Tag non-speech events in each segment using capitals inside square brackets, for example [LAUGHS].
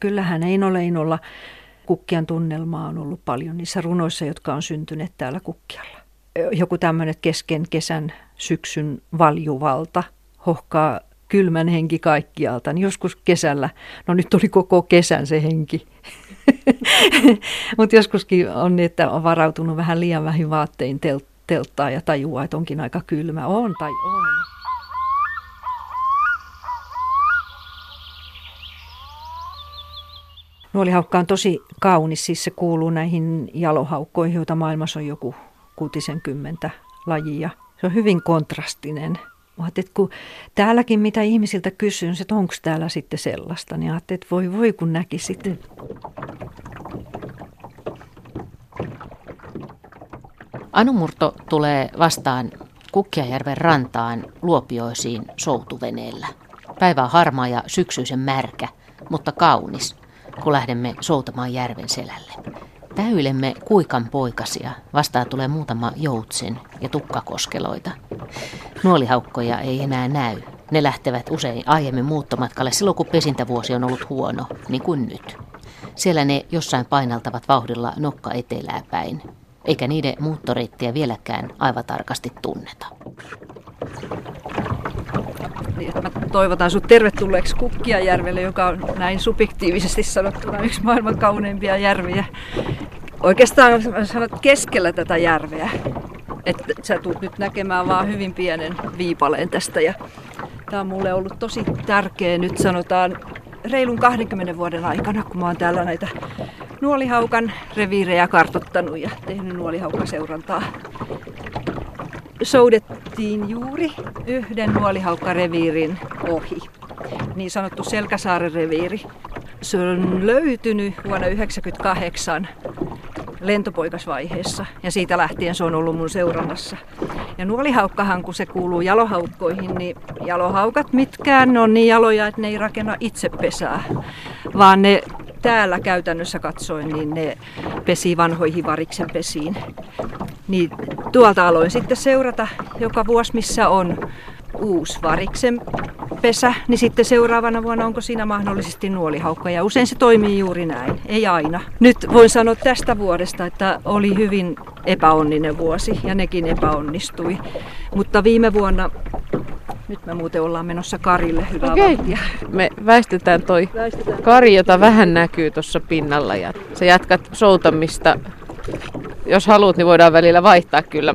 Kyllähän Eino Leinolla kukkian tunnelmaa on ollut paljon niissä runoissa, jotka on syntyneet täällä kukkialla. Joku tämmöinen kesken kesän syksyn valjuvalta hohkaa kylmän henki kaikkialta. Niin joskus kesällä, no nyt oli koko kesän se henki. [LAUGHS] Mutta joskuskin on niin, että on varautunut vähän liian vähin vaattein telttaa ja tajuaa, että onkin aika kylmä. On tai on. Nuolihaukka on tosi kaunis, siis se kuuluu näihin jalohaukkoihin, joita maailmassa on joku kymmentä lajia. Se on hyvin kontrastinen. Ajattelin, että kun täälläkin mitä ihmisiltä kysyn, että onko täällä sitten sellaista, niin ajattelin, että voi voi kun näki sitten. Anumurto tulee vastaan Kukkiajärven rantaan luopioisiin soutuveneellä. Päivä on harmaa ja syksyisen märkä, mutta kaunis, kun lähdemme soutamaan järven selälle. Täyilemme kuikan poikasia. Vastaan tulee muutama joutsen ja tukkakoskeloita. Nuolihaukkoja ei enää näy. Ne lähtevät usein aiemmin muuttomatkalle silloin, kun pesintävuosi on ollut huono, niin kuin nyt. Siellä ne jossain painaltavat vauhdilla nokka etelää päin, eikä niiden muuttoreittiä vieläkään aivan tarkasti tunneta. Niin, mä toivotan sinut tervetulleeksi Kukkiajärvelle, joka on näin subjektiivisesti sanottuna yksi maailman kauneimpia järviä. Oikeastaan sanot keskellä tätä järveä. Että sä tulet nyt näkemään vaan hyvin pienen viipaleen tästä. Ja tämä on mulle ollut tosi tärkeä nyt sanotaan reilun 20 vuoden aikana, kun mä oon täällä näitä nuolihaukan reviirejä kartottanut ja tehnyt nuolihaukaseurantaa soudettiin juuri yhden nuolihaukkareviirin ohi, niin sanottu Selkäsaaren reviiri. Se on löytynyt vuonna 1998 lentopoikasvaiheessa ja siitä lähtien se on ollut mun seurannassa. Ja nuolihaukkahan, kun se kuuluu jalohaukkoihin, niin jalohaukat mitkään ne on niin jaloja, että ne ei rakenna itse pesää, vaan ne täällä käytännössä katsoen, niin ne pesi vanhoihin variksen pesiin. Niin tuolta aloin sitten seurata joka vuosi, missä on uusi variksen pesä, niin sitten seuraavana vuonna onko siinä mahdollisesti nuolihaukka. Ja usein se toimii juuri näin, ei aina. Nyt voin sanoa tästä vuodesta, että oli hyvin epäonninen vuosi ja nekin epäonnistui. Mutta viime vuonna nyt me muuten ollaan menossa Karille hyvää Okei. Me väistetään toi väistetään. Kari, jota vähän näkyy tuossa pinnalla. Ja sä jatkat soutamista. Jos haluat, niin voidaan välillä vaihtaa kyllä.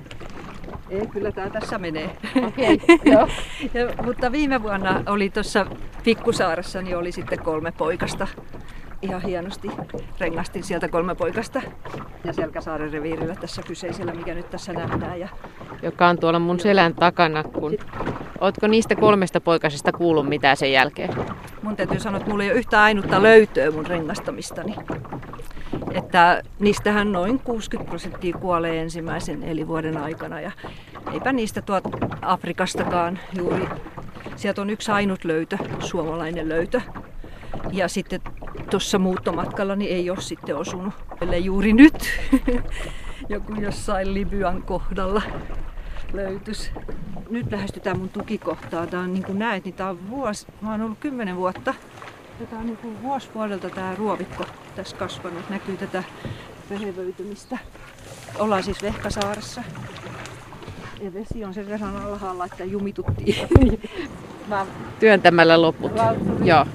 Ei, kyllä tämä tässä menee. Okay, [LAUGHS] joo. ja, mutta viime vuonna oli tuossa Pikkusaaressa, niin oli sitten kolme poikasta ihan hienosti rengastin sieltä kolme poikasta ja Selkäsaaren reviirillä tässä kyseisellä, mikä nyt tässä nähdään. Ja... Joka on tuolla mun selän takana. Kun... Ootko niistä kolmesta poikasesta kuullut mitään sen jälkeen? Mun täytyy sanoa, että mulla ei ole yhtä ainutta löytöä mun rengastamistani. Että niistähän noin 60 prosenttia kuolee ensimmäisen elinvuoden aikana ja eipä niistä tuot Afrikastakaan juuri. Sieltä on yksi ainut löytö, suomalainen löytö. Ja sitten tuossa muuttomatkalla niin ei ole sitten osunut, ellei juuri nyt [LAUGHS] joku jossain Libyan kohdalla löytys. Nyt lähestytään mun tukikohtaa. Tää on niin kuin näet, niin tää on vuosi, mä oon ollut kymmenen vuotta. Ja tää on niin kuin vuosi vuodelta tää ruovikko tässä kasvanut. Näkyy tätä rehevöitymistä. Ollaan siis Vehkasaaressa. Ja vesi on sen verran alhaalla, että jumituttiin. [LAUGHS] Mä... Työntämällä loput. Joo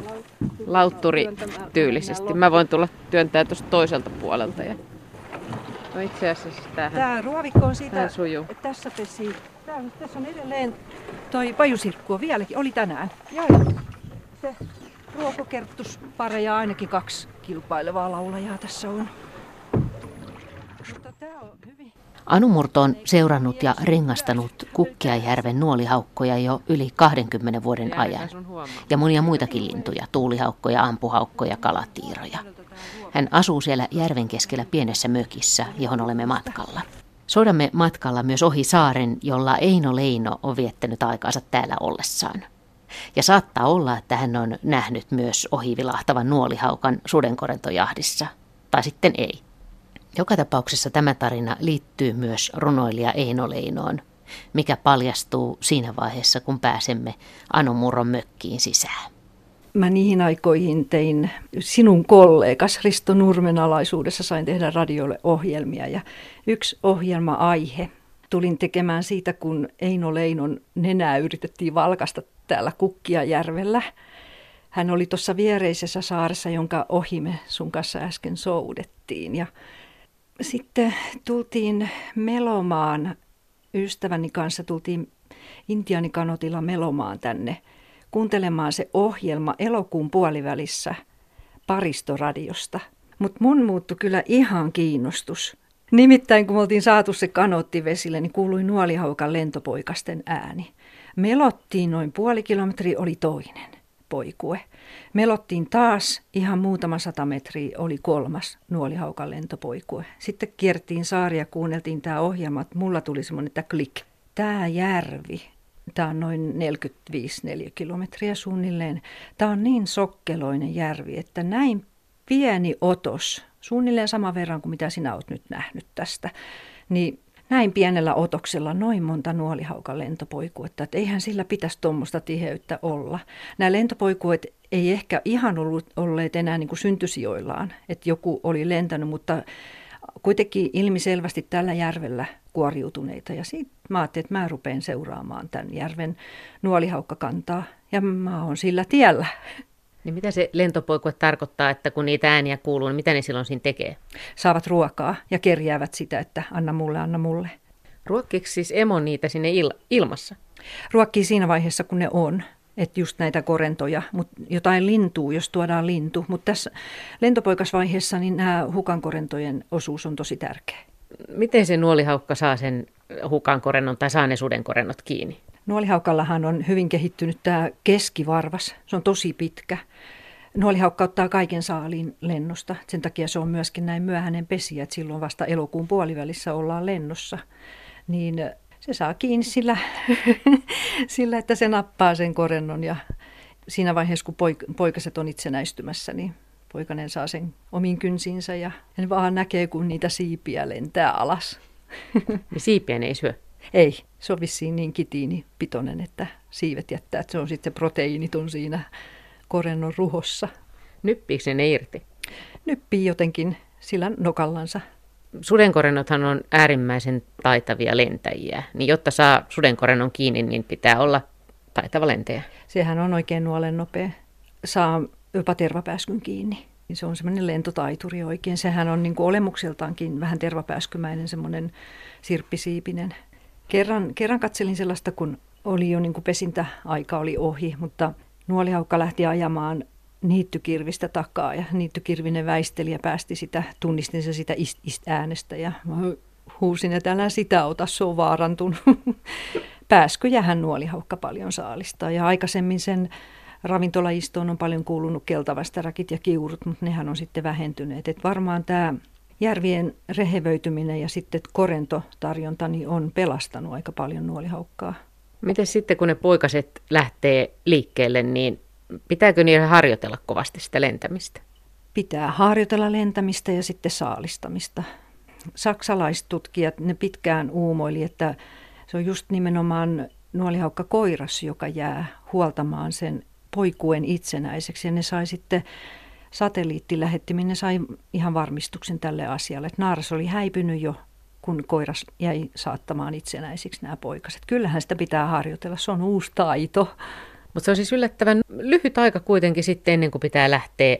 lautturi tyylisesti. Mä voin tulla työntää tuosta toiselta puolelta. Ja... No itse asiassa tämähän, Tämä ruovikko on siitä, sujuu. tässä pesi, tää, tässä on edelleen toi pajusirkku vieläkin, oli tänään. Ja, se ruokokerttuspareja ainakin kaksi kilpailevaa laulajaa tässä on. Mutta tämä on hyvin Anumurto on seurannut ja rengastanut Kukkiajärven nuolihaukkoja jo yli 20 vuoden ajan. Ja monia muitakin lintuja, tuulihaukkoja, ampuhaukkoja, kalatiiroja. Hän asuu siellä järven keskellä pienessä mökissä, johon olemme matkalla. Soidamme matkalla myös ohi saaren, jolla Eino Leino on viettänyt aikaansa täällä ollessaan. Ja saattaa olla, että hän on nähnyt myös ohivilahtavan nuolihaukan sudenkorentojahdissa. Tai sitten ei. Joka tapauksessa tämä tarina liittyy myös runoilija Eino Leinoon, mikä paljastuu siinä vaiheessa, kun pääsemme Anu Murron mökkiin sisään. mä niihin aikoihin tein sinun kollegas Risto Nurmen alaisuudessa sain tehdä radiolle ohjelmia ja yksi ohjelma-aihe tulin tekemään siitä, kun Eino Leinon nenää yritettiin valkasta täällä Kukkiajärvellä. Hän oli tuossa viereisessä saaressa, jonka ohi me sun kanssa äsken soudettiin. Ja sitten tultiin Melomaan, ystäväni kanssa tultiin Intianikanotilla Melomaan tänne kuuntelemaan se ohjelma elokuun puolivälissä paristoradiosta. Mutta mun muuttui kyllä ihan kiinnostus. Nimittäin kun me oltiin saatu se kanotti vesille, niin kuului nuolihaukan lentopoikasten ääni. Melottiin noin puoli kilometriä, oli toinen poikue. Melottiin taas ihan muutama sata metriä, oli kolmas nuolihaukan lentopoikue. Sitten kiertiin saaria, kuunneltiin tämä ohjelma, että mulla tuli semmoinen, että klik. Tämä järvi, tämä on noin 45 kilometriä suunnilleen. Tämä on niin sokkeloinen järvi, että näin pieni otos, suunnilleen sama verran kuin mitä sinä olet nyt nähnyt tästä, niin näin pienellä otoksella noin monta nuolihaukan lentopoikuetta, että eihän sillä pitäisi tuommoista tiheyttä olla. Nämä lentopoikuet ei ehkä ihan ollut, olleet enää niin kuin syntysijoillaan, että joku oli lentänyt, mutta kuitenkin ilmiselvästi tällä järvellä kuoriutuneita. Ja siitä mä ajattelin, että mä rupean seuraamaan tämän järven nuolihaukkakantaa ja mä oon sillä tiellä. Niin mitä se lentopoikue tarkoittaa, että kun niitä ääniä kuuluu, niin mitä ne silloin siinä tekee? Saavat ruokaa ja kerjäävät sitä, että anna mulle, anna mulle. Ruokkiko siis emo niitä sinne il- ilmassa? Ruokkii siinä vaiheessa, kun ne on. Että just näitä korentoja, mutta jotain lintuu, jos tuodaan lintu. Mutta tässä lentopoikasvaiheessa niin nämä hukankorentojen osuus on tosi tärkeä. Miten se nuolihaukka saa sen hukankorennon tai saa ne sudenkorennot kiinni? Nuolihaukallahan on hyvin kehittynyt tämä keskivarvas. Se on tosi pitkä. Nuolihaukka ottaa kaiken saaliin lennosta. Sen takia se on myöskin näin myöhäinen pesiä, että silloin vasta elokuun puolivälissä ollaan lennossa. Niin se saa kiinni sillä, [LAUGHS] sillä, että se nappaa sen korennon ja siinä vaiheessa, kun poik- poikaset on itsenäistymässä, niin poikanen saa sen omiin kynsiinsä ja hän vaan näkee, kun niitä siipiä lentää alas. [LAUGHS] Niin siipien ei syö? Ei, se on vissiin niin kitiini pitoinen, että siivet jättää, että se on sitten proteiinit on siinä korennon ruhossa. Nyppiikö ne irti? Nyppii jotenkin sillä nokallansa. Sudenkorennothan on äärimmäisen taitavia lentäjiä, niin jotta saa sudenkorennon kiinni, niin pitää olla taitava lentäjä. Sehän on oikein nuolen nopea. Saa jopa tervapääskyn kiinni. Se on semmoinen lentotaituri oikein. Sehän on niin kuin olemukseltaankin vähän tervapääskymäinen, semmoinen sirppisiipinen Kerran, kerran katselin sellaista, kun oli jo niin kuin pesintäaika oli ohi, mutta nuolihaukka lähti ajamaan niittykirvistä takaa ja niittykirvinen väisteli ja päästi sitä, tunnistin se sitä ist, ist äänestä ja huusin, että älä sitä ota, se on vaarantunut. [LAUGHS] Pääskyjähän nuolihaukka paljon saalistaa ja aikaisemmin sen ravintolaistoon on paljon kuulunut keltavastarakit ja kiurut, mutta nehän on sitten vähentyneet. Et varmaan tämä järvien rehevöityminen ja sitten korentotarjonta niin on pelastanut aika paljon nuolihaukkaa. Miten sitten, kun ne poikaset lähtee liikkeelle, niin pitääkö niiden harjoitella kovasti sitä lentämistä? Pitää harjoitella lentämistä ja sitten saalistamista. Saksalaistutkijat, ne pitkään uumoili, että se on just nimenomaan nuolihaukka koiras, joka jää huoltamaan sen poikuen itsenäiseksi. Ja ne sai sitten satelliittilähettimin sai ihan varmistuksen tälle asialle, että naaras oli häipynyt jo, kun koiras jäi saattamaan itsenäisiksi nämä poikaset. Kyllähän sitä pitää harjoitella, se on uusi taito. Mutta se on siis yllättävän lyhyt aika kuitenkin sitten ennen kuin pitää lähteä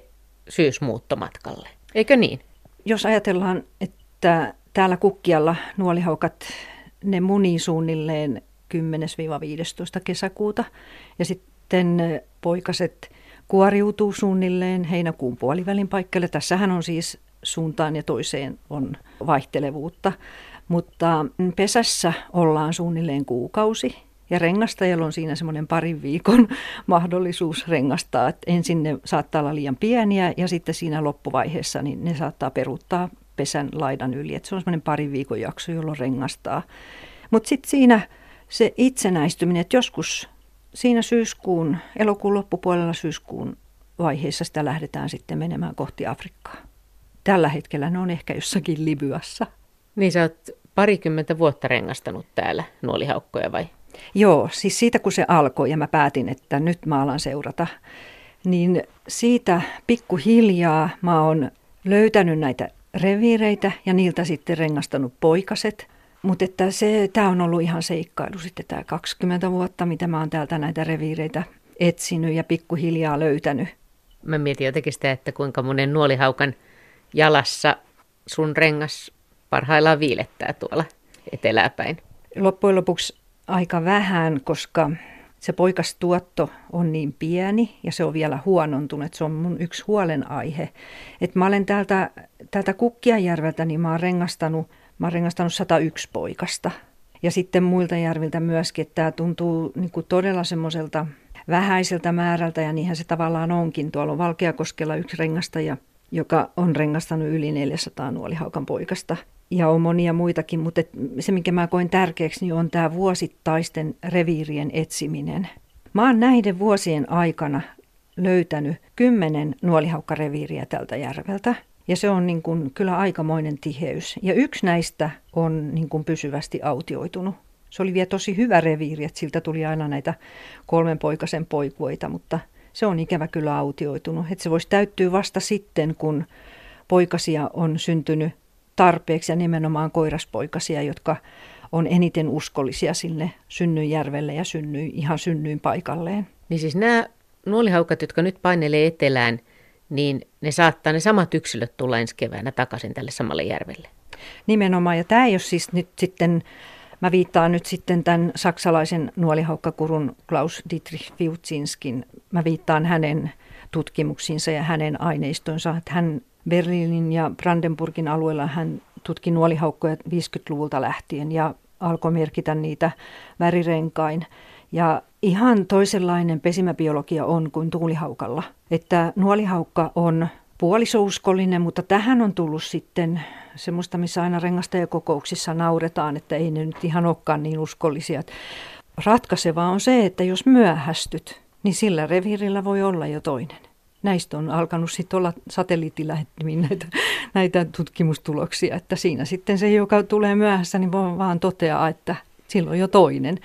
syysmuuttomatkalle. Eikö niin? Jos ajatellaan, että täällä kukkialla nuolihaukat, ne munii suunnilleen 10-15 kesäkuuta ja sitten poikaset kuoriutuu suunnilleen heinäkuun puolivälin paikalle. Tässähän on siis suuntaan ja toiseen on vaihtelevuutta, mutta pesässä ollaan suunnilleen kuukausi ja rengastajalla on siinä semmoinen parin viikon [LAUGHS] mahdollisuus rengastaa. Että ensin ne saattaa olla liian pieniä ja sitten siinä loppuvaiheessa niin ne saattaa peruuttaa pesän laidan yli. Että se on semmoinen parin viikon jakso, jolloin rengastaa. Mutta sitten siinä se itsenäistyminen, että joskus siinä syyskuun, elokuun loppupuolella syyskuun vaiheessa sitä lähdetään sitten menemään kohti Afrikkaa. Tällä hetkellä ne on ehkä jossakin Libyassa. Niin sä oot parikymmentä vuotta rengastanut täällä nuolihaukkoja vai? Joo, siis siitä kun se alkoi ja mä päätin, että nyt mä alan seurata niin siitä pikkuhiljaa mä oon löytänyt näitä reviireitä ja niiltä sitten rengastanut poikaset. Mutta että se, tämä on ollut ihan seikkailu sitten tämä 20 vuotta, mitä mä oon täältä näitä reviireitä etsinyt ja pikkuhiljaa löytänyt. Mä mietin jotenkin sitä, että kuinka monen nuolihaukan jalassa sun rengas parhaillaan viilettää tuolla eteläpäin. Loppujen lopuksi aika vähän, koska se poikastuotto on niin pieni ja se on vielä huonontunut, että se on mun yksi huolenaihe. Että mä olen täältä, täältä Kukkiajärveltä, niin mä oon rengastanut, mä oon rengastanut 101 poikasta. Ja sitten muilta järviltä myöskin, että tämä tuntuu niin kuin todella semmoiselta vähäiseltä määrältä ja niinhän se tavallaan onkin. Tuolla on Valkeakoskella yksi rengastaja, joka on rengastanut yli 400 nuolihaukan poikasta ja on monia muitakin, mutta se, minkä mä koin tärkeäksi, niin on tämä vuosittaisten reviirien etsiminen. Mä oon näiden vuosien aikana löytänyt kymmenen nuolihaukkareviiriä tältä järveltä. Ja se on niin kuin kyllä aikamoinen tiheys. Ja yksi näistä on niin kuin pysyvästi autioitunut. Se oli vielä tosi hyvä reviiri, että siltä tuli aina näitä kolmen poikasen poikueita, mutta se on ikävä kyllä autioitunut. Että se voisi täyttyä vasta sitten, kun poikasia on syntynyt tarpeeksi ja nimenomaan koiraspoikasia, jotka on eniten uskollisia sinne Synnyjärvelle ja synny, ihan synnyin paikalleen. Niin siis nämä nuolihaukat, jotka nyt painelee etelään, niin ne saattaa ne samat yksilöt tulla ensi keväänä takaisin tälle samalle järvelle. Nimenomaan, ja tämä ei ole siis nyt sitten, mä viittaan nyt sitten tämän saksalaisen nuolihaukkakurun Klaus Dietrich Fiutzinskin, mä viittaan hänen tutkimuksiinsa ja hänen aineistonsa, että hän Berliinin ja Brandenburgin alueella hän tutki nuolihaukkoja 50-luvulta lähtien ja alkoi merkitä niitä värirenkain. Ja ihan toisenlainen pesimäbiologia on kuin tuulihaukalla. Että nuolihaukka on puolisouskollinen, mutta tähän on tullut sitten semmoista, missä aina rengastajakokouksissa nauretaan, että ei ne nyt ihan olekaan niin uskollisia. Ratkaisevaa on se, että jos myöhästyt, niin sillä reviirillä voi olla jo toinen näistä on alkanut sitten olla satelliittilähettimiin näitä, näitä tutkimustuloksia, että siinä sitten se, joka tulee myöhässä, niin voi vaan toteaa, että silloin jo toinen.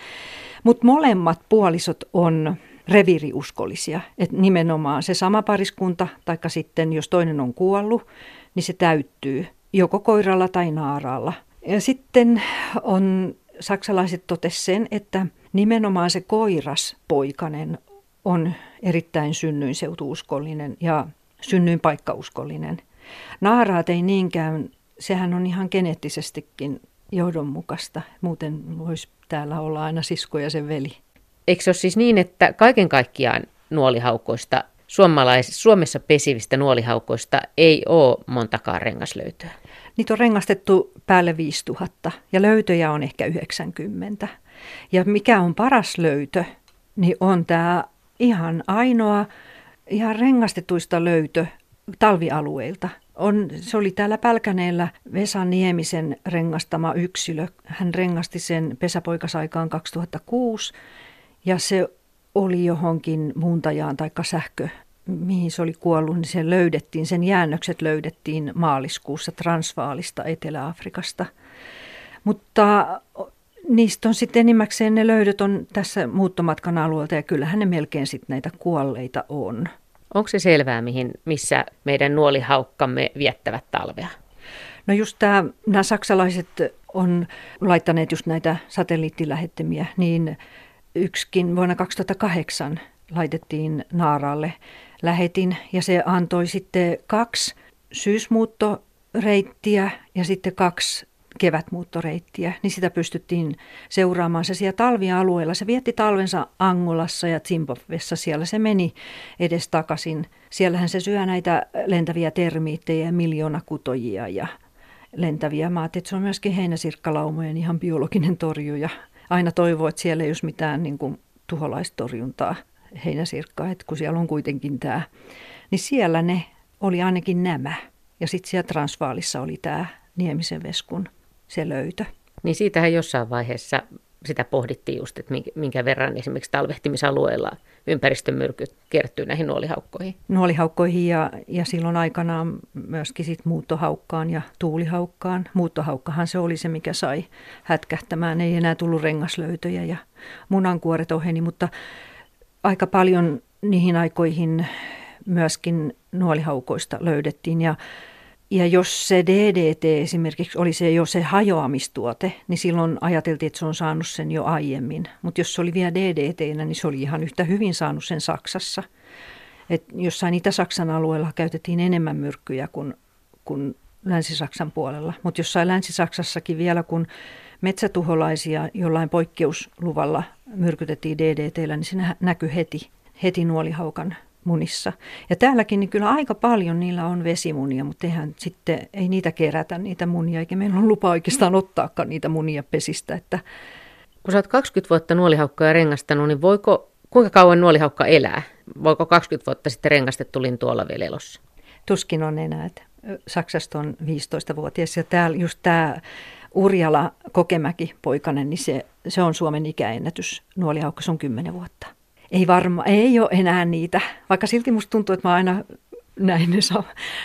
Mutta molemmat puolisot on reviiriuskollisia, että nimenomaan se sama pariskunta, taikka sitten jos toinen on kuollut, niin se täyttyy joko koiralla tai naaraalla. Ja sitten on saksalaiset totes sen, että nimenomaan se koiras poikanen on erittäin synnyinseutuuskollinen ja synnyinpaikkauskollinen. Naaraat ei niinkään, sehän on ihan geneettisestikin johdonmukaista. Muuten voisi täällä olla aina sisko ja sen veli. Eikö se ole siis niin, että kaiken kaikkiaan nuolihaukoista, suomalais, Suomessa pesivistä nuolihaukoista ei ole montakaan rengaslöytöä? Niitä on rengastettu päälle 5000 ja löytöjä on ehkä 90. Ja mikä on paras löytö, niin on tämä ihan ainoa ihan rengastetuista löytö talvialueilta. On, se oli täällä Pälkäneellä Vesa Niemisen rengastama yksilö. Hän rengasti sen pesäpoikasaikaan 2006 ja se oli johonkin muuntajaan tai sähkö, mihin se oli kuollut, niin se löydettiin, sen jäännökset löydettiin maaliskuussa Transvaalista Etelä-Afrikasta. Mutta niistä on sitten enimmäkseen ne löydöt on tässä muuttomatkan alueelta ja kyllähän ne melkein sitten näitä kuolleita on. Onko se selvää, mihin, missä meidän nuolihaukkamme viettävät talvea? No just tämä, nämä saksalaiset on laittaneet just näitä satelliittilähettimiä, niin yksikin vuonna 2008 laitettiin Naaralle lähetin ja se antoi sitten kaksi syysmuuttoreittiä ja sitten kaksi kevätmuuttoreittiä, niin sitä pystyttiin seuraamaan. Se siellä talvialueella, se vietti talvensa Angolassa ja Zimbabwessa, siellä se meni edes takaisin. Siellähän se syö näitä lentäviä termiittejä ja miljoonakutojia ja lentäviä. Mä että se on myöskin heinäsirkkalaumojen ihan biologinen torjuja. Aina toivoo, että siellä ei olisi mitään niin kuin, tuholaistorjuntaa heinäsirkkaa, että kun siellä on kuitenkin tämä. Niin siellä ne oli ainakin nämä. Ja sitten siellä Transvaalissa oli tämä Niemisen Veskun se löytö. Niin siitähän jossain vaiheessa sitä pohdittiin just, että minkä verran esimerkiksi talvehtimisalueella ympäristömyrkyt kertyy näihin nuolihaukkoihin. Nuolihaukkoihin ja, ja silloin aikanaan myöskin sit muuttohaukkaan ja tuulihaukkaan. Muuttohaukkahan se oli se, mikä sai hätkähtämään. Ei enää tullut rengaslöytöjä ja munankuoret oheni, mutta aika paljon niihin aikoihin myöskin nuolihaukoista löydettiin ja ja jos se DDT esimerkiksi oli se jo se hajoamistuote, niin silloin ajateltiin, että se on saanut sen jo aiemmin. Mutta jos se oli vielä DDT, niin se oli ihan yhtä hyvin saanut sen Saksassa. Et jossain Itä-Saksan alueella käytettiin enemmän myrkkyjä kuin, kuin Länsi-Saksan puolella. Mutta jossain Länsi-Saksassakin vielä, kun metsätuholaisia jollain poikkeusluvalla myrkytettiin DDTllä, niin se näkyi heti, heti nuolihaukan munissa. Ja täälläkin niin kyllä aika paljon niillä on vesimunia, mutta eihän sitten, ei niitä kerätä niitä munia, eikä meillä ole lupa oikeastaan ottaakaan niitä munia pesistä. Että... Kun sä oot 20 vuotta nuolihaukkaa rengastanut, niin voiko, kuinka kauan nuolihaukka elää? Voiko 20 vuotta sitten rengastettu lintu olla vielä elossa? Tuskin on enää. Että Saksasta on 15-vuotias ja täällä just tämä Urjala Kokemäki poikanen, niin se, se on Suomen ikäennätys. Nuolihaukka, se on 10 vuotta ei varma, ei ole enää niitä. Vaikka silti musta tuntuu, että mä aina näin ne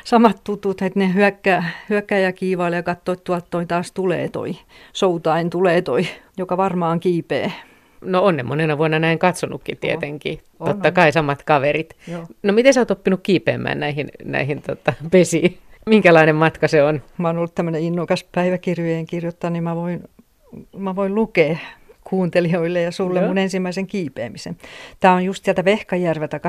samat tutut, että ne hyökkää, hyökkää ja kiivailee ja katsoo, että tuolta toi taas tulee toi, soutain tulee toi, joka varmaan kiipee. No on ne monena vuonna näin katsonutkin tietenkin. On, Totta on. kai samat kaverit. Joo. No miten sä oot oppinut kiipeämään näihin, näihin tota, pesiin? Minkälainen matka se on? Mä oon ollut tämmöinen innokas päiväkirjojen kirjoittaja, niin mä voin, mä voin lukea kuuntelijoille ja sulle Joo. mun ensimmäisen kiipeämisen. Tämä on just sieltä Vehkajärveltä 18.7.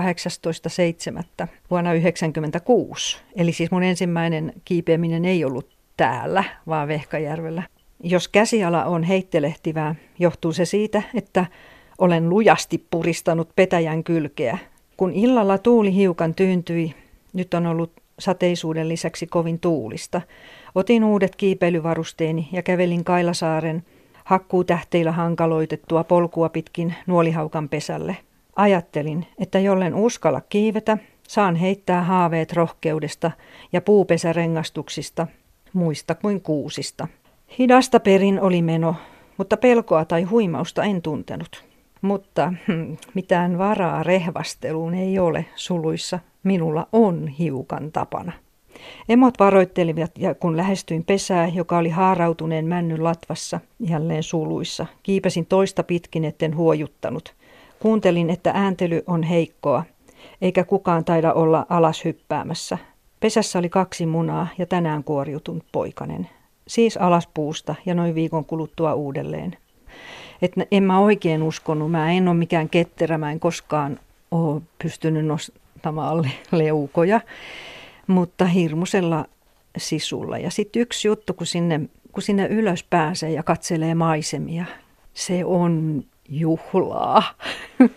vuonna 1996. Eli siis mun ensimmäinen kiipeäminen ei ollut täällä, vaan Vehkajärvellä. Jos käsiala on heittelehtivää, johtuu se siitä, että olen lujasti puristanut petäjän kylkeä. Kun illalla tuuli hiukan tyyntyi, nyt on ollut sateisuuden lisäksi kovin tuulista. Otin uudet kiipeilyvarusteeni ja kävelin Kailasaaren hakkuutähteillä hankaloitettua polkua pitkin nuolihaukan pesälle. Ajattelin, että jollen uskalla kiivetä, saan heittää haaveet rohkeudesta ja puupesärengastuksista, muista kuin kuusista. Hidasta perin oli meno, mutta pelkoa tai huimausta en tuntenut. Mutta hm, mitään varaa rehvasteluun ei ole suluissa. Minulla on hiukan tapana. Emot varoittelivat ja kun lähestyin pesää, joka oli haarautuneen männyn latvassa, jälleen suluissa, kiipesin toista pitkin, etten huojuttanut. Kuuntelin, että ääntely on heikkoa, eikä kukaan taida olla alas hyppäämässä. Pesässä oli kaksi munaa ja tänään kuoriutunut poikanen. Siis alas puusta ja noin viikon kuluttua uudelleen. Et en mä oikein uskonut, mä en ole mikään ketterä, mä en koskaan ole pystynyt nostamaan [LAUGHS] leukoja mutta hirmusella sisulla. Ja sitten yksi juttu, kun sinne, kun sinne ylös pääsee ja katselee maisemia, se on juhlaa. [LAUGHS]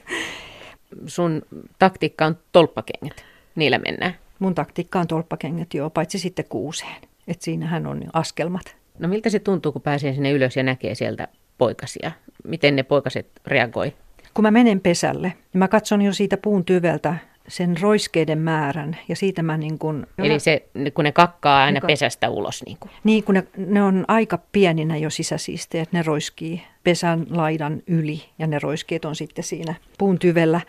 Sun taktiikka on tolppakengät, niillä mennään. Mun taktiikka on tolppakengät, joo, paitsi sitten kuuseen. Että siinähän on askelmat. No miltä se tuntuu, kun pääsee sinne ylös ja näkee sieltä poikasia? Miten ne poikaset reagoi? Kun mä menen pesälle, niin mä katson jo siitä puun tyveltä sen roiskeiden määrän ja siitä mä niin kuin... Eli se, kun ne kakkaa aina niin, pesästä ulos niin kuin. Niin, kun ne, ne on aika pieninä jo sisäsiisteet, ne roiskii pesän laidan yli ja ne roiskeet on sitten siinä puun tyvellä.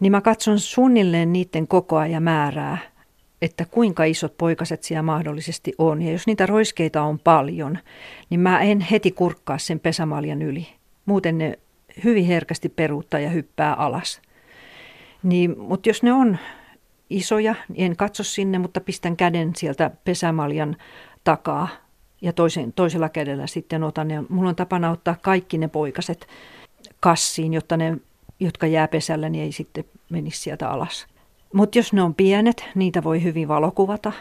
Niin mä katson suunnilleen niiden kokoa ja määrää, että kuinka isot poikaset siellä mahdollisesti on. Ja jos niitä roiskeita on paljon, niin mä en heti kurkkaa sen pesämaljan yli. Muuten ne hyvin herkästi peruuttaa ja hyppää alas. Niin, mutta jos ne on isoja, niin en katso sinne, mutta pistän käden sieltä pesämaljan takaa ja toisen, toisella kädellä sitten otan. Ja mulla on tapana ottaa kaikki ne poikaset kassiin, jotta ne, jotka jää pesällä, niin ei sitten menisi sieltä alas. Mutta jos ne on pienet, niitä voi hyvin valokuvata,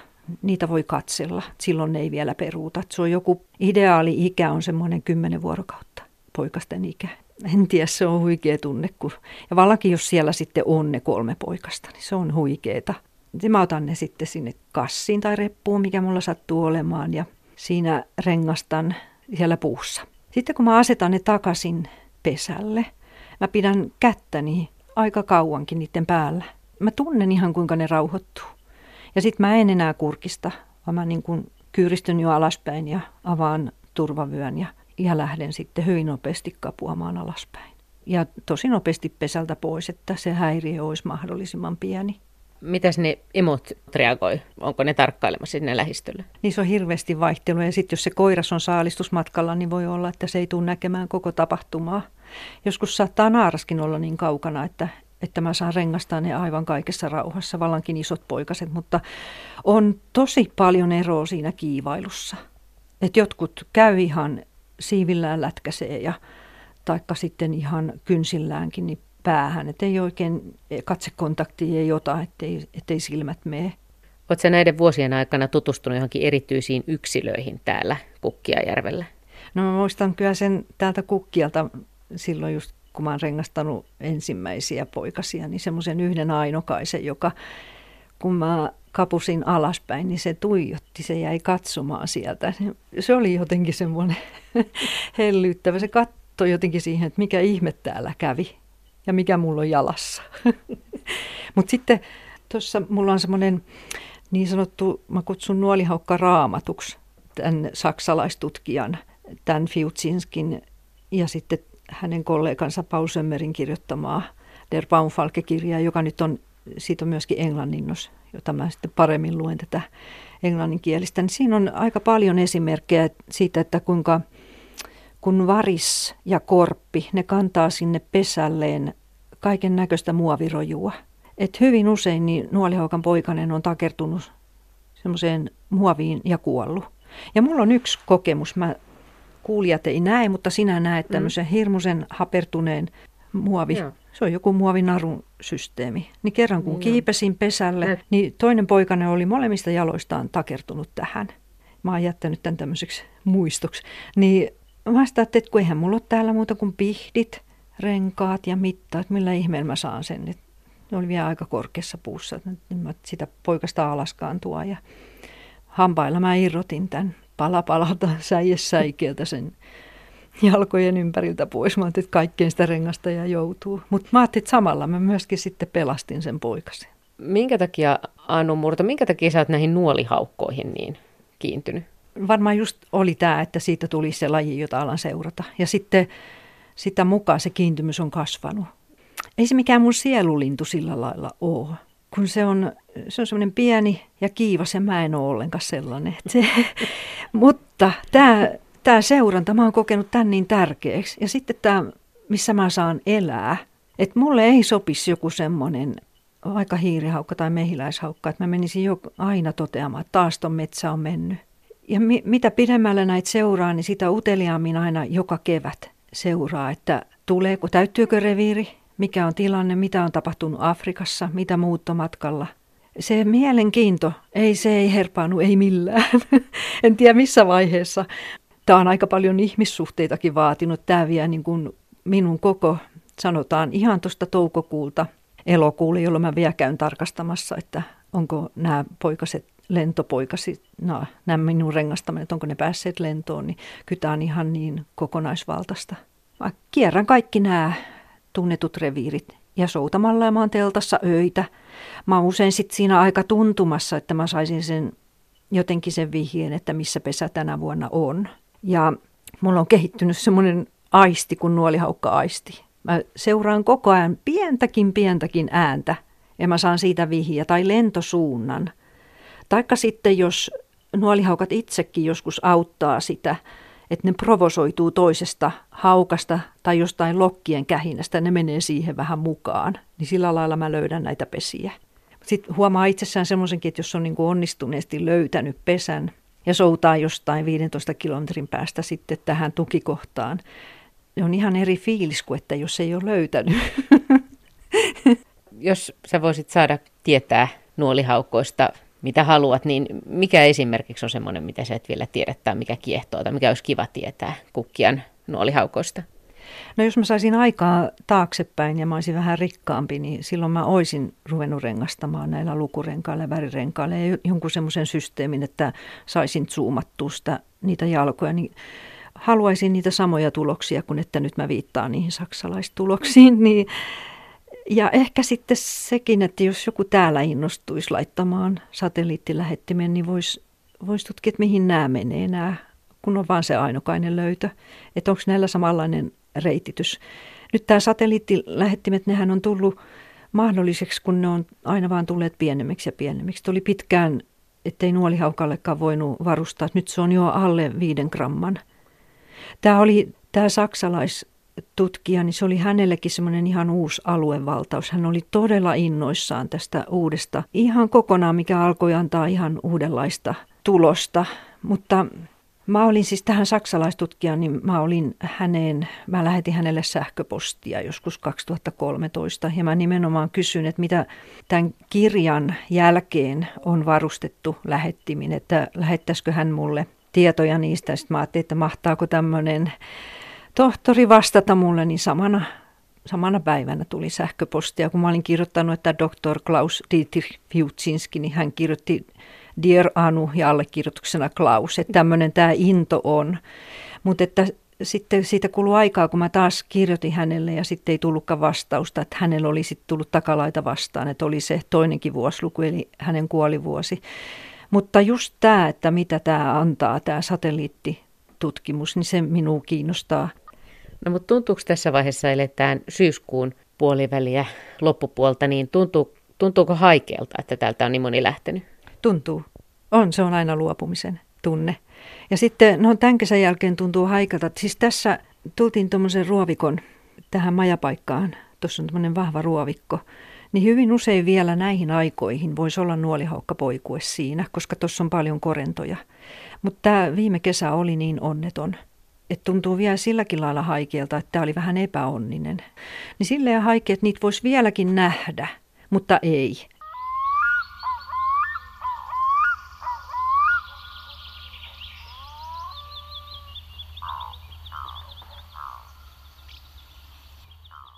niitä voi katsella. Silloin ne ei vielä peruuta. Se on joku ideaali ikä on semmoinen kymmenen vuorokautta, poikasten ikä en tiedä, se on huikea tunne. Kun, ja vallankin jos siellä sitten on ne kolme poikasta, niin se on huikeeta. Mä otan ne sitten sinne kassiin tai reppuun, mikä mulla sattuu olemaan, ja siinä rengastan siellä puussa. Sitten kun mä asetan ne takaisin pesälle, mä pidän kättäni aika kauankin niiden päällä. Mä tunnen ihan kuinka ne rauhoittuu. Ja sitten mä en enää kurkista, vaan mä niin kuin kyyristyn jo alaspäin ja avaan turvavyön ja ja lähden sitten hyvin nopeasti kapuamaan alaspäin. Ja tosi nopeasti pesältä pois, että se häiriö olisi mahdollisimman pieni. Mitäs ne emot reagoi? Onko ne tarkkailemassa sinne lähistölle? Niissä on hirveästi vaihtelua ja sitten jos se koiras on saalistusmatkalla, niin voi olla, että se ei tule näkemään koko tapahtumaa. Joskus saattaa naaraskin olla niin kaukana, että, että mä saan rengastaa ne aivan kaikessa rauhassa, vallankin isot poikaset, mutta on tosi paljon eroa siinä kiivailussa. Että jotkut käy ihan siivillään lätkäsee ja taikka sitten ihan kynsilläänkin niin päähän, että ei oikein katsekontakti ei ota, ettei, ettei silmät mene. Oletko näiden vuosien aikana tutustunut johonkin erityisiin yksilöihin täällä Kukkiajärvellä? No mä muistan kyllä sen täältä Kukkialta silloin just kun mä oon rengastanut ensimmäisiä poikasia, niin semmoisen yhden ainokaisen, joka kun mä kapusin alaspäin, niin se tuijotti, se jäi katsomaan sieltä. Se oli jotenkin semmoinen [LAUGHS] hellyttävä. Se katsoi jotenkin siihen, että mikä ihme täällä kävi ja mikä mulla on jalassa. [LAUGHS] Mutta sitten tuossa mulla on semmoinen niin sanottu, mä kutsun nuolihaukka raamatuksi, tämän saksalaistutkijan, tämän Fiutsinskin ja sitten hänen kollegansa Paul Sömmerin kirjoittamaa Der Baumfalke-kirjaa, joka nyt on, siitä on myöskin englanninnos, jota mä sitten paremmin luen tätä englanninkielistä. Niin siinä on aika paljon esimerkkejä siitä, että kuinka kun varis ja korppi, ne kantaa sinne pesälleen kaiken näköistä muovirojua. Et hyvin usein niin nuolihaukan poikanen on takertunut semmoiseen muoviin ja kuollut. Ja mulla on yksi kokemus, mä kuulijat ei näe, mutta sinä näet mm. tämmöisen mm. hirmuisen hapertuneen muovi. Joo. Se on joku muovinarun systeemi. Niin kerran kun Joo. kiipesin pesälle, Et. niin toinen poikane oli molemmista jaloistaan takertunut tähän. Mä oon jättänyt tämän tämmöiseksi muistoksi. Niin mä ajattelin, että kun eihän mulla ole täällä muuta kuin pihdit, renkaat ja mittaat, millä ihmeellä mä saan sen. Et ne oli vielä aika korkeassa puussa, että mä sitä poikasta alaskaan tuo. Ja hampailla mä irrotin tämän pala palalta [LAUGHS] säikeeltä sen jalkojen ympäriltä pois. Mä ajattelin, että kaikkeen sitä rengasta ja joutuu. Mutta mä ajattelin, että samalla mä myöskin sitten pelastin sen poikasen. Minkä takia, Anu Murto, minkä takia sä oot näihin nuolihaukkoihin niin kiintynyt? Varmaan just oli tämä, että siitä tuli se laji, jota alan seurata. Ja sitten sitä mukaan se kiintymys on kasvanut. Ei se mikään mun sielulintu sillä lailla ole kun se on, se on semmoinen pieni ja kiivas ja mä en ole ollenkaan sellainen. [LAUGHS] Se, mutta tämä, tämä seuranta, mä oon kokenut tämän niin tärkeäksi. Ja sitten tämä, missä mä saan elää. Että mulle ei sopisi joku semmoinen vaikka hiirihaukka tai mehiläishaukka, että mä menisin jo aina toteamaan, että taas ton metsä on mennyt. Ja mi, mitä pidemmällä näitä seuraa, niin sitä uteliaammin aina joka kevät seuraa, että tuleeko, täyttyykö reviiri, mikä on tilanne, mitä on tapahtunut Afrikassa, mitä muuttomatkalla. Se mielenkiinto, ei se ei herpaannu, ei millään. [LAUGHS] en tiedä missä vaiheessa. Tämä on aika paljon ihmissuhteitakin vaatinut. Tämä vie niin kuin minun koko, sanotaan ihan tuosta toukokuulta elokuulle, jolloin mä vielä käyn tarkastamassa, että onko nämä poikaset lentopoikasi, no, nämä minun rengastamat, onko ne päässeet lentoon, niin kyllä tämä on ihan niin kokonaisvaltaista. Mä kierrän kaikki nämä tunnetut reviirit ja soutamalla ja mä oon teltassa öitä. Mä oon usein sit siinä aika tuntumassa, että mä saisin sen jotenkin sen vihjeen, että missä pesä tänä vuonna on. Ja mulla on kehittynyt semmoinen aisti kuin nuolihaukka-aisti. Mä seuraan koko ajan pientäkin pientäkin ääntä ja mä saan siitä vihjiä tai lentosuunnan. Taikka sitten jos nuolihaukat itsekin joskus auttaa sitä, että ne provosoituu toisesta haukasta tai jostain lokkien kähinästä, ne menee siihen vähän mukaan. Niin sillä lailla mä löydän näitä pesiä. Sitten huomaa itsessään semmoisenkin, että jos on niin kuin onnistuneesti löytänyt pesän ja soutaa jostain 15 kilometrin päästä sitten tähän tukikohtaan, ne on ihan eri fiilis kuin, että jos ei ole löytänyt. [LAUGHS] Jos sä voisit saada tietää nuolihaukkoista mitä haluat, niin mikä esimerkiksi on semmoinen, mitä sä et vielä tiedä tai mikä kiehtoo tai mikä olisi kiva tietää kukkian nuolihaukoista? No jos mä saisin aikaa taaksepäin ja mä olisin vähän rikkaampi, niin silloin mä olisin ruvennut rengastamaan näillä lukurenkailla ja värirenkailla ja jonkun semmoisen systeemin, että saisin zoomattua sitä, niitä jalkoja, niin haluaisin niitä samoja tuloksia kuin että nyt mä viittaan niihin saksalaistuloksiin, [LAUGHS] niin ja ehkä sitten sekin, että jos joku täällä innostuisi laittamaan satelliittilähettimen, niin voisi vois tutkia, että mihin nämä menee, nämä, kun on vaan se ainokainen löytö. Että onko näillä samanlainen reititys. Nyt tämä satelliittilähettimet, nehän on tullut mahdolliseksi, kun ne on aina vaan tulleet pienemmiksi ja pienemmiksi. Tuli pitkään, ettei nuolihaukallekaan voinut varustaa. Nyt se on jo alle viiden gramman. Tämä oli tämä saksalais tutkija, niin se oli hänellekin semmoinen ihan uusi aluevaltaus. Hän oli todella innoissaan tästä uudesta, ihan kokonaan, mikä alkoi antaa ihan uudenlaista tulosta. Mutta Mä olin siis tähän saksalaistutkijaan, niin mä olin häneen, mä lähetin hänelle sähköpostia joskus 2013 ja mä nimenomaan kysyin, että mitä tämän kirjan jälkeen on varustettu lähettimin, että lähettäisikö hän mulle tietoja niistä. Sitten mä ajattelin, että mahtaako tämmöinen tohtori vastata mulle, niin samana, samana päivänä tuli sähköpostia. Kun mä olin kirjoittanut, että Dr. Klaus Dietrich Fiutsinski, niin hän kirjoitti Dear Anu ja allekirjoituksena Klaus, että tämmöinen tämä into on. Mutta että sitten siitä kului aikaa, kun mä taas kirjoitin hänelle ja sitten ei tullutkaan vastausta, että hänellä oli sitten tullut takalaita vastaan, että oli se toinenkin vuosiluku, eli hänen kuolivuosi. Mutta just tämä, että mitä tämä antaa, tämä satelliittitutkimus, niin se minua kiinnostaa. No mutta tuntuuko tässä vaiheessa eletään syyskuun puoliväliä loppupuolta, niin tuntuu, tuntuuko haikealta, että täältä on niin moni lähtenyt? Tuntuu. On, se on aina luopumisen tunne. Ja sitten, no tämän kesän jälkeen tuntuu haikalta. Siis tässä tultiin tuommoisen ruovikon tähän majapaikkaan. Tuossa on tämmöinen vahva ruovikko. Niin hyvin usein vielä näihin aikoihin voisi olla nuolihaukka poikue siinä, koska tuossa on paljon korentoja. Mutta tämä viime kesä oli niin onneton, että tuntuu vielä silläkin lailla haikealta, että tämä oli vähän epäonninen. Niin silleen haikea, että niitä voisi vieläkin nähdä, mutta ei.